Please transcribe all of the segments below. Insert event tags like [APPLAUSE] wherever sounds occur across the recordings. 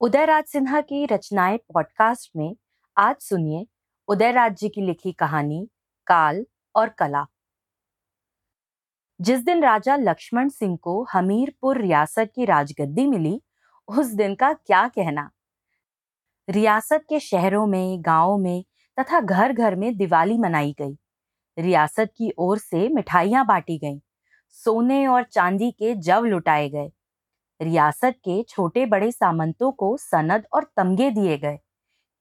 उदयराज सिन्हा की रचनाएँ पॉडकास्ट में आज सुनिए उदयराज जी की लिखी कहानी काल और कला। जिस दिन राजा लक्ष्मण सिंह को हमीरपुर रियासत की राजगद्दी मिली उस दिन का क्या कहना? रियासत के शहरों में गाँवों में तथा घर घर में दिवाली मनाई गई। रियासत की ओर से मिठाइयाँ बांटी गईं, सोने और चांदी के जव लुटाए गए। रियासत के छोटे बड़े सामंतों को सनद और तमगे दिए गए।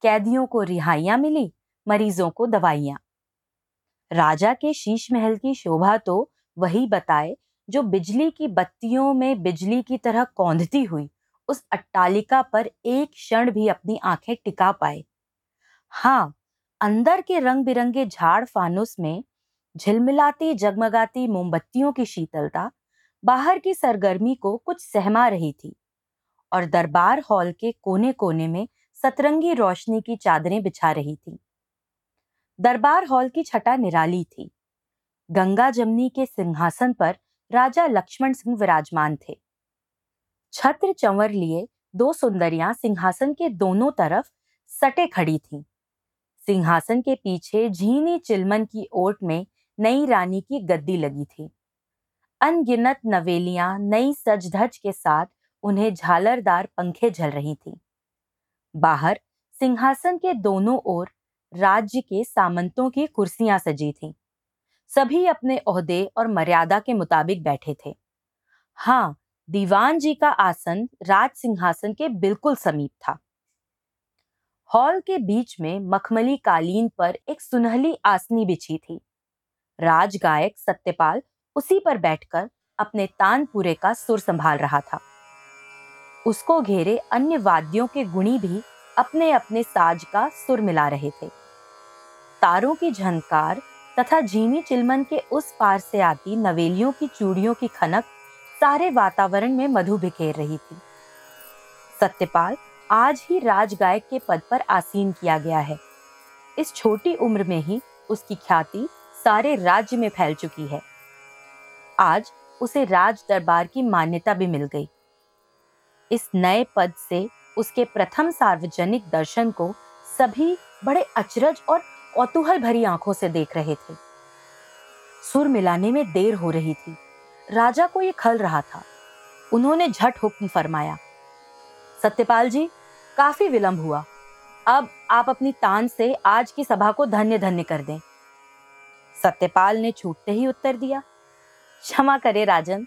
कैदियों को रिहाइयाँ मिली, मरीजों को दवाइयाँ। राजा के शीश महल की शोभा तो वही बताए, जो बिजली की बत्तियों में बिजली की तरह कौंधती हुई, उस अट्टालिका पर एक क्षण भी अपनी आँखें टिका पाए। हाँ अंदर के रंग बिरंगे झाड़ फानुस में झिलमिलाती, जगमगाती मोमबत्तियों की शीतलता बाहर की सरगर्मी को कुछ सहमा रही थी और दरबार हॉल के कोने कोने में सतरंगी रोशनी की चादरें बिछा रही थी। दरबार हॉल की छटा निराली थी। गंगा जमनी के सिंहासन पर राजा लक्ष्मण सिंह विराजमान थे। छत्र चंवर लिए दो सुंदरियाँ सिंहासन के दोनों तरफ़ सटे खड़ी थीं। सिंहासन के पीछे झीनी चिलमन की ओट में नई रानी की गद्दी लगी थी। अनगिनत नवेलियाँ नई सज धज के साथ उन्हें झालरदार पंखे झल रही थी। बाहर सिंहासन के दोनों ओर राज्य के सामंतों की कुर्सियाँ सजी थीं। सभी अपने ओहदे और मर्यादा के मुताबिक बैठे थे। हाँ दीवान जी का आसन राज सिंहासन के बिल्कुल समीप था। हॉल के बीच में मखमली कालीन पर एक सुनहली आसनी बिछी थी। राज गायक सत्यपाल उसी पर बैठकर अपने तानपुरे का सुर संभाल रहा था। उसको घेरे अन्य वाद्यों के गुणी भी अपने अपने साज का सुर मिला रहे थे। तारों की झनकार तथा झीनी चिलमन के उस पार से आती नवेलियों की चूड़ियों की खनक सारे वातावरण में मधु बिखेर रही थी। सत्यपाल आज ही राजगायक के पद पर आसीन किया गया है। इस छोटी उम्र में ही उसकी ख्याति सारे राज्य में फैल चुकी है। आज उसे राज दरबार की मान्यता भी मिल गई। इस नए पद से उसके प्रथम सार्वजनिक दर्शन को सभी बड़े अचरज और कौतूहल भरी आँखों से देख रहे थे। सुर मिलाने में देर हो रही थी। राजा को यह खल रहा था। उन्होंने झट हुक्म फरमाया, सत्यपाल जी, काफ़ी विलंब हुआ। अब आप अपनी तान से आज की सभा को धन्य धन्य कर दें। सत्यपाल ने छूटते ही उत्तर दिया क्षमा करे राजन।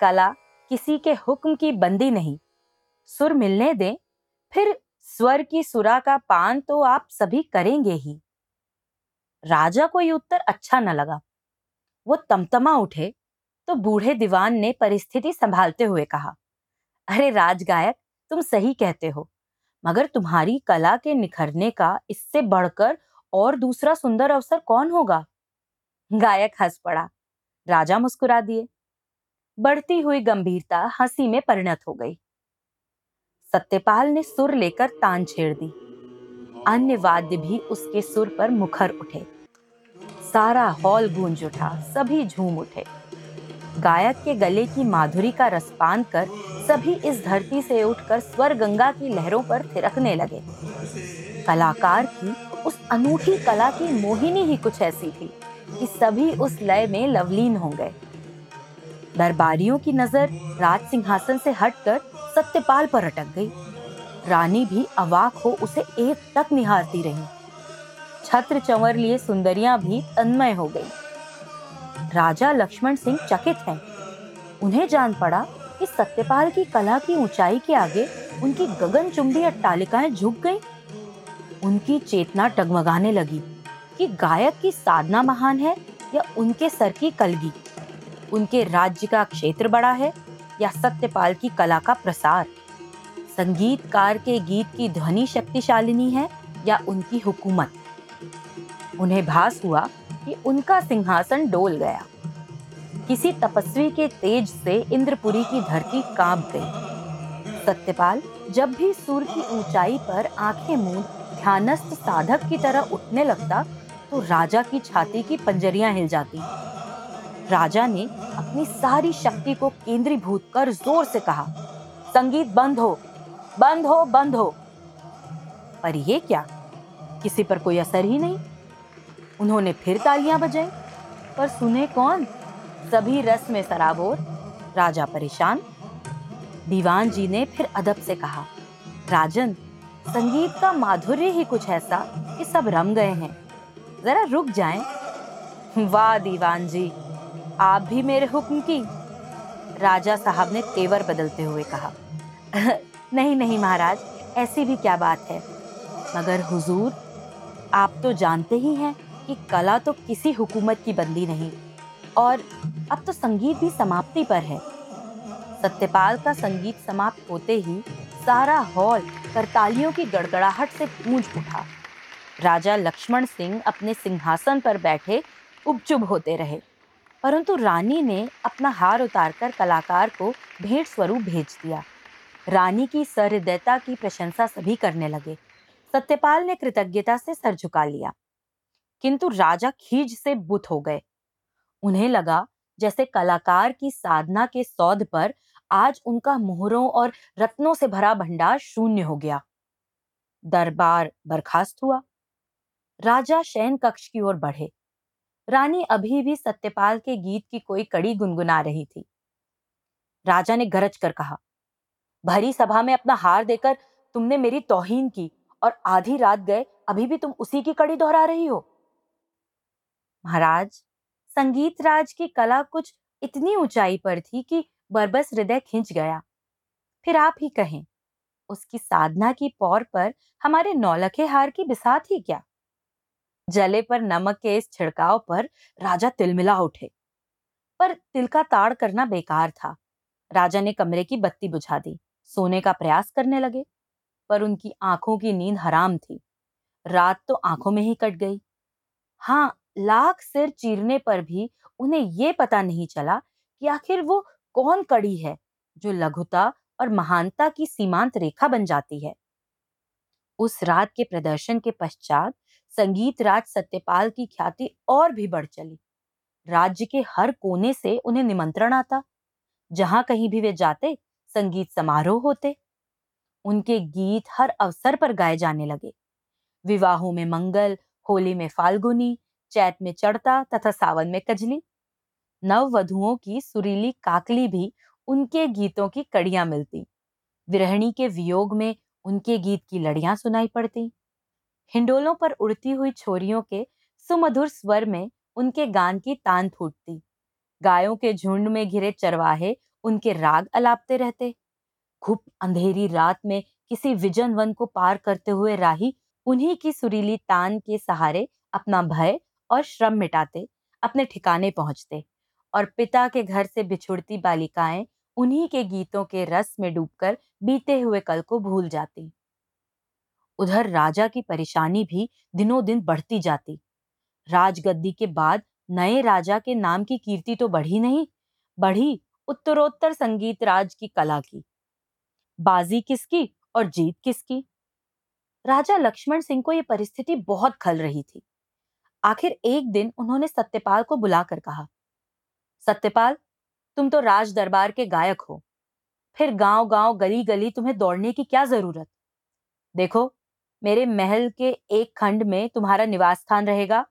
कला किसी के हुक्म की बंदी नहीं। सुर मिलने दें, फिर स्वर की सुरा का पान तो आप सभी करेंगे ही। राजा को ये उत्तर अच्छा न लगा। वो तमतमा उठे तो बूढ़े दीवान ने परिस्थिति संभालते हुए कहा, अरे राज गायक तुम सही कहते हो, मगर तुम्हारी कला के निखरने का इससे बढ़कर और दूसरा सुंदर अवसर कौन होगा? गायक हंस पड़ा। राजा मुस्कुरा दिए। बढ़ती हुई गंभीरता हँसी में परिणत हो गई। सत्यपाल ने सुर लेकर तान छेड़ दी। अन्य वाद्य भी उसके सुर पर मुखर उठे। सारा हॉल गूंज उठा, सभी झूम उठे। गायक के गले की माधुरी का रसपान कर सभी इस धरती से उठकर स्वर गंगा की लहरों पर थिरकने लगे। कलाकार की उस अनूठी कला की मोहिनी ही कुछ ऐसी थी। कि सभी उस लय में लवलीन हो गए दरबारियों की नज़र राज सिंहासन से हटकर सत्यपाल पर अटक गई। रानी भी अवाक हो उसे एक तक निहारती रही। छत्र चंवर लिए सुंदरियाँ भी तन्मय हो गई। राजा लक्ष्मण सिंह चकित हैं। उन्हें जान पड़ा कि सत्यपाल की कला की ऊंचाई के आगे उनकी गगन चुंबी अट्टालिकाएँ झुक गईं। उनकी चेतना टगमगाने लगी। कि गायक की साधना महान है या उनके सर की कलगी? उनके राज्य का क्षेत्र बड़ा है या सत्यपाल की कला का प्रसार? संगीतकार के गीत की ध्वनि शक्तिशालिनी है या उनकी हुकूमत? उन्हें भास हुआ कि उनका सिंहासन डोल गया। किसी तपस्वी के तेज से इंद्रपुरी की धरती काँप गई। सत्यपाल जब भी सूर की ऊंचाई पर आँखें मूंद, ध्यानस्थ साधक की तरह उठने लगता तो राजा की छाती की पंजरियाँ हिल जाती। राजा ने अपनी सारी शक्ति को केंद्रीभूत कर ज़ोर से कहा, संगीत बंद हो बंद हो बंद हो। पर यह क्या? किसी पर कोई असर ही नहीं। उन्होंने फिर तालियाँ बजाई। पर सुने कौन? सभी रस में सराबोर। राजा परेशान। दीवान जी ने फिर अदब से कहा, राजन, संगीत का माधुर्य ही कुछ ऐसा कि सब रम गए हैं। जरा रुक जाएँ। वाह, दीवान जी। आप भी मेरे हुक्म की। राजा साहब ने तेवर बदलते हुए कहा। [LAUGHS] नहीं नहीं, महाराज, ऐसी भी क्या बात है। मगर हुजूर, आप तो जानते ही हैं कि कला तो किसी हुकूमत की बंदी नहीं, और अब तो संगीत भी समाप्ति पर है। सत्यपाल का संगीत समाप्त होते ही सारा हॉल करतालियों की गड़गड़ाहट से गूंज उठा। राजा लक्ष्मण सिंह अपने सिंहासन पर बैठे उपचुप होते रहे। परंतु रानी ने अपना हार उतारकर कलाकार को भेंट स्वरूप भेज दिया। रानी की सहृदयता की प्रशंसा सभी करने लगे। सत्यपाल ने कृतज्ञता से सर झुका लिया। किंतु राजा खीज से बुत हो गए। उन्हें लगा जैसे कलाकार की साधना के सौध पर आज उनका मोहरों और रत्नों से भरा भंडार शून्य हो गया। दरबार बर्खास्त हुआ। राजा शयन कक्ष की ओर बढ़े। रानी अभी भी सत्यपाल के गीत की कोई कड़ी गुनगुना रही थी। राजा ने गरज कर कहा, भरी सभा में अपना हार देकर तुमने मेरी तोहीन की और आधी रात गए, अभी भी तुम उसी की कड़ी दोहरा रही हो? महाराज, संगीत राज की कला कुछ इतनी ऊंचाई पर थी कि बरबस हृदय खिंच गया। फिर आप ही कहें, उसकी साधना की पौर पर हमारे नौलखे हार की बिसात ही क्या? जले पर नमक के इस छिड़काव पर राजा तिलमिला उठे। पर तिल का ताड़ करना बेकार था। राजा ने कमरे की बत्ती बुझा दी, सोने का प्रयास करने लगे, पर उनकी आँखों की नींद हराम थी। रात तो आँखों में ही कट गई। हाँ लाख सिर चीरने पर भी उन्हें ये पता नहीं चला कि आखिर वो कौन कड़ी है, जो लघुता और महानता की सीमांत रेखा बन जाती है। उस रात के प्रदर्शन के पश्चात संगीत राज सत्यपाल की ख्याति और भी बढ़ चली। राज्य के हर कोने से उन्हें निमंत्रण आता, जहाँ कहीं भी वे जाते, संगीत समारोह होते। उनके गीत हर अवसर पर गाए जाने लगे। विवाहों में मंगल, होली में फाल्गुनी, चैत में चढ़ता तथा सावन में कजली। नव वधुओं की सुरीली काकली भी उनके गीतों की कड़ियाँ मिलती। विरहणी के वियोग में उनके गीत की लड़ियाँ सुनाई पड़ती। हिंडोलों पर उड़ती हुई छोरियों के सुमधुर स्वर में उनके गान की तान फूटती। गायों के झुंड में घिरे चरवाहे उनके राग अलापते रहते। घुप अंधेरी रात में किसी विजन वन को पार करते हुए राही उन्हीं की सुरीली तान के सहारे अपना भय और श्रम मिटाते, अपने ठिकाने पहुँचते और पिता के घर से बिछुड़ती बालिकाएँ उन्हीं के गीतों के रस में डूबकर बीते हुए कल को भूल जाती। उधर राजा की परेशानी भी दिनों दिन बढ़ती जाती। राजगद्दी के बाद नए राजा के नाम की कीर्ति तो बढ़ी नहीं, बढ़ी उत्तरोत्तर संगीत राज की कला की। बाजी किसकी और जीत किसकी? राजा लक्ष्मण सिंह को यह परिस्थिति बहुत खल रही थी। आखिर एक दिन उन्होंने सत्यपाल को बुलाकर कहा, सत्यपाल, तुम तो राज दरबार के गायक हो। फिर गाँव गाँव गली गली तुम्हें दौड़ने की क्या ज़रूरत? देखो मेरे महल के एक खंड में तुम्हारा निवास स्थान रहेगा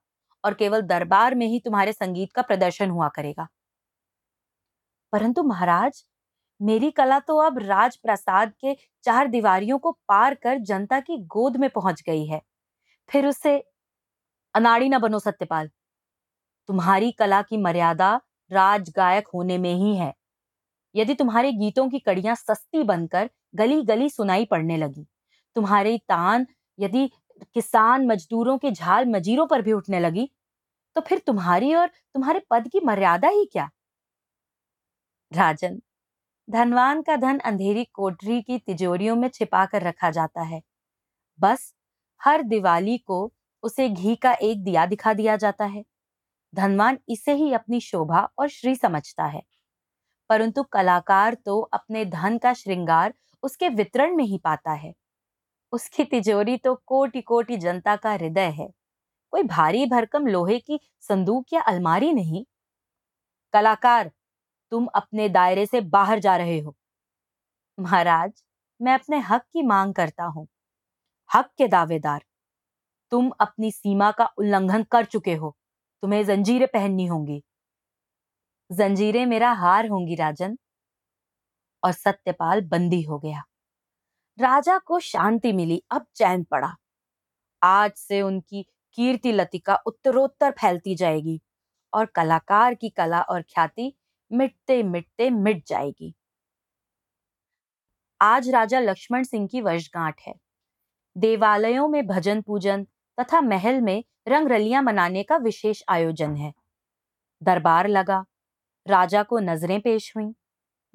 और केवल दरबार में ही तुम्हारे संगीत का प्रदर्शन हुआ करेगा। परंतु महाराज, मेरी कला तो अब राज प्रसाद के चार दीवारियों को पार कर जनता की गोद में पहुँच गई है। फिर उससे अनाड़ी ना बनो सत्यपाल। तुम्हारी कला की मर्यादा राज गायक होने में ही है। यदि तुम्हारे गीतों की कड़ियाँ सस्ती बनकर गली गली सुनाई पड़ने लगी, तुम्हारी तान यदि किसान मजदूरों के झाल मजीरों पर भी उठने लगी तो फिर तुम्हारी और तुम्हारे पद की मर्यादा ही क्या? राजन, धनवान का धन अंधेरी कोठरी की तिजोरियों में छिपा कर रखा जाता है। बस हर दिवाली को उसे घी का एक दिया दिखा दिया जाता है। धनवान इसे ही अपनी शोभा और श्री समझता है। परंतु कलाकार तो अपने धन का श्रृंगार उसके वितरण में ही पाता है। उसकी तिजोरी तो कोटि कोटि जनता का हृदय है। कोई भारी भरकम लोहे की संदूक या अलमारी नहीं। कलाकार, तुम अपने दायरे से बाहर जा रहे हो। महाराज, मैं अपने हक की मांग करता हूँ। हक के दावेदार, तुम अपनी सीमा का उल्लंघन कर चुके हो। तुम्हें जंजीरें पहननी होंगी। जंजीरें मेरा हार होंगी, राजन। और सत्यपाल बंदी हो गया। राजा को शांति मिली, अब चैन पड़ा। आज से उनकी कीर्ति लतिका उत्तरोत्तर फैलती जाएगी और कलाकार की कला और ख्याति मिटते मिटते मिट जाएगी। आज राजा लक्ष्मण सिंह की वर्षगांठ है। देवालयों में भजन पूजन तथा महल में रंग रलियाँ मनाने का विशेष आयोजन है। दरबार लगा, राजा को नज़रें पेश हुई,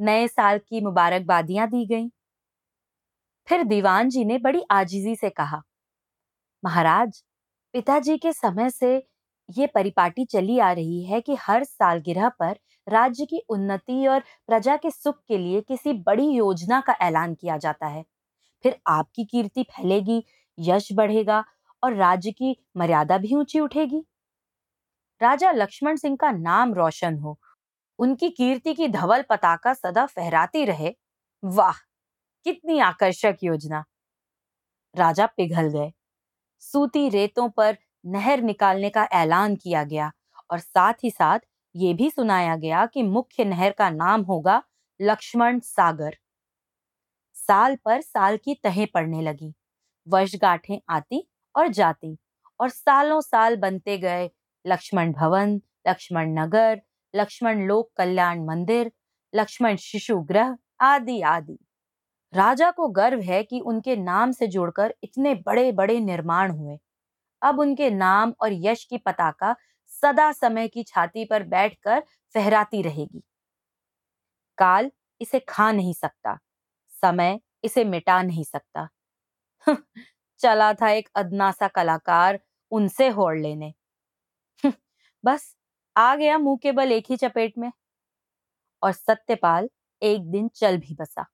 नए साल की मुबारकबादियाँ दी गईं। फिर दीवान जी ने बड़ी आजीजी से कहा, महाराज, पिताजी के समय से ये परिपाटी चली आ रही है कि हर सालगिरह पर राज्य की उन्नति और प्रजा के सुख के लिए किसी बड़ी योजना का ऐलान किया जाता है। फिर आपकी कीर्ति फैलेगी, यश बढ़ेगा और राज्य की मर्यादा भी ऊँची उठेगी। राजा लक्ष्मण सिंह का नाम रोशन हो, उनकी कीर्ति की धवल पताका सदा फहराती रहे। वाह! कितनी आकर्षक योजना। राजा पिघल गए। सूती रेतों पर नहर निकालने का ऐलान किया गया और साथ ही साथ ये भी सुनाया गया कि मुख्य नहर का नाम होगा लक्ष्मण सागर। साल पर साल की तहें पड़ने लगी। वर्षगांठें आती और जाती और सालों साल बनते गए लक्ष्मण भवन, लक्ष्मण नगर, लक्ष्मण लोक कल्याण मंदिर, लक्ष्मण शिशु ग्रह आदि आदि। राजा को गर्व है कि उनके नाम से जुड़कर इतने बड़े बड़े निर्माण हुए। अब उनके नाम और यश की पताका सदा समय की छाती पर बैठकर फहराती रहेगी। काल इसे खा नहीं सकता, समय इसे मिटा नहीं सकता। चला था एक अदनासा कलाकार उनसे होड़ लेने। बस आ गया मुँह के बल एक ही चपेट में। और सत्यपाल एक दिन चल भी बसा।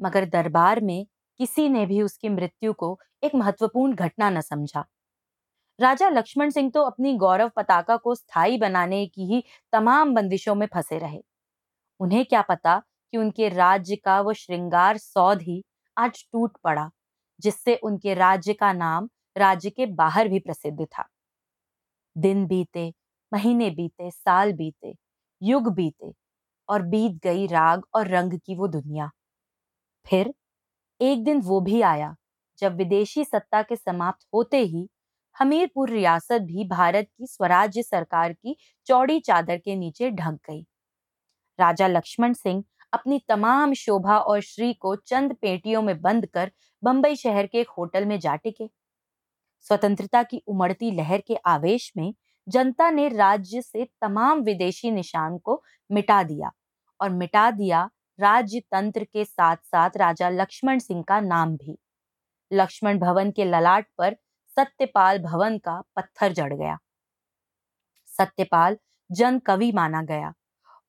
मगर दरबार में किसी ने भी उसकी मृत्यु को एक महत्वपूर्ण घटना न समझा। राजा लक्ष्मण सिंह तो अपनी गौरव पताका को स्थायी बनाने की ही तमाम बंदिशों में फंसे रहे। उन्हें क्या पता कि उनके राज्य का वो श्रृंगार सौध ही आज टूट पड़ा, जिससे उनके राज्य का नाम राज्य के बाहर भी प्रसिद्ध था। दिन बीते, महीने बीते, साल बीते, युग बीते और बीत गई राग और रंग की वो दुनिया। फिर एक दिन वो भी आया, जब विदेशी सत्ता के समाप्त होते ही हमीरपुर रियासत भी भारत की स्वराज्य सरकार की चौड़ी चादर के नीचे ढक गई। राजा लक्ष्मण सिंह अपनी तमाम शोभा और श्री को चंद पेटियों में बंद कर बंबई शहर के एक होटल में जा टिके। स्वतंत्रता की उमड़ती लहर के आवेश में जनता ने राज्य से तमाम विदेशी निशान को मिटा दिया और मिटा दिया राज्य तंत्र के साथ साथ राजा लक्ष्मण सिंह का नाम भी। लक्ष्मण भवन के ललाट पर सत्यपाल भवन का पत्थर जड़ गया। सत्यपाल जन कवि माना गया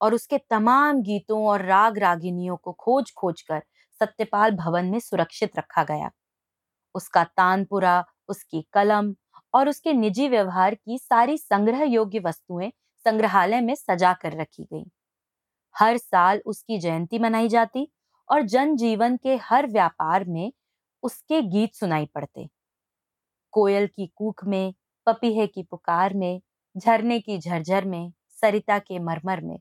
और उसके तमाम गीतों और राग रागिनियों को खोज खोज कर सत्यपाल भवन में सुरक्षित रखा गया। उसका तानपुरा, उसकी कलम और उसके निजी व्यवहार की सारी संग्रह योग्य वस्तुएँ संग्रहालय में सजा कर रखी गईं। हर साल उसकी जयंती मनाई जाती और जनजीवन के हर व्यापार में उसके गीत सुनाई पड़ते। कोयल की कूक में, पपीहे की पुकार में, झरने की झरझर में, सरिता के मरमर में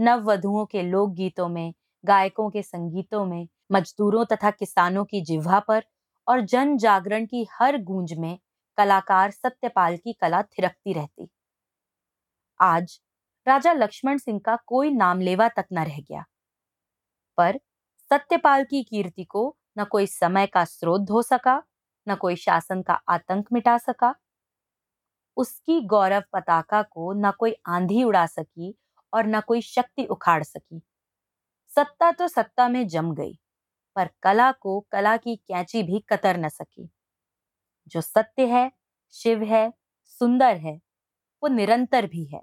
नव वधुओं के लोक गीतों में, गायकों के संगीतों में, मजदूरों तथा किसानों की जिह्वा पर और जन जागरण की हर गूंज में कलाकार सत्यपाल की कला थिरकती रहती। आज राजा लक्ष्मण सिंह का कोई नाम लेवा तक न रह गया। पर सत्यपाल की कीर्ति को न कोई समय का स्रोत धो सका, न कोई शासन का आतंक मिटा सका। उसकी गौरव पताका को न कोई आंधी उड़ा सकी और न कोई शक्ति उखाड़ सकी। सत्ता तो सत्ता में जम गई, पर कला को कला की कैंची भी कतर न सकी। जो सत्य है, शिव है, सुंदर है, वो निरंतर भी है।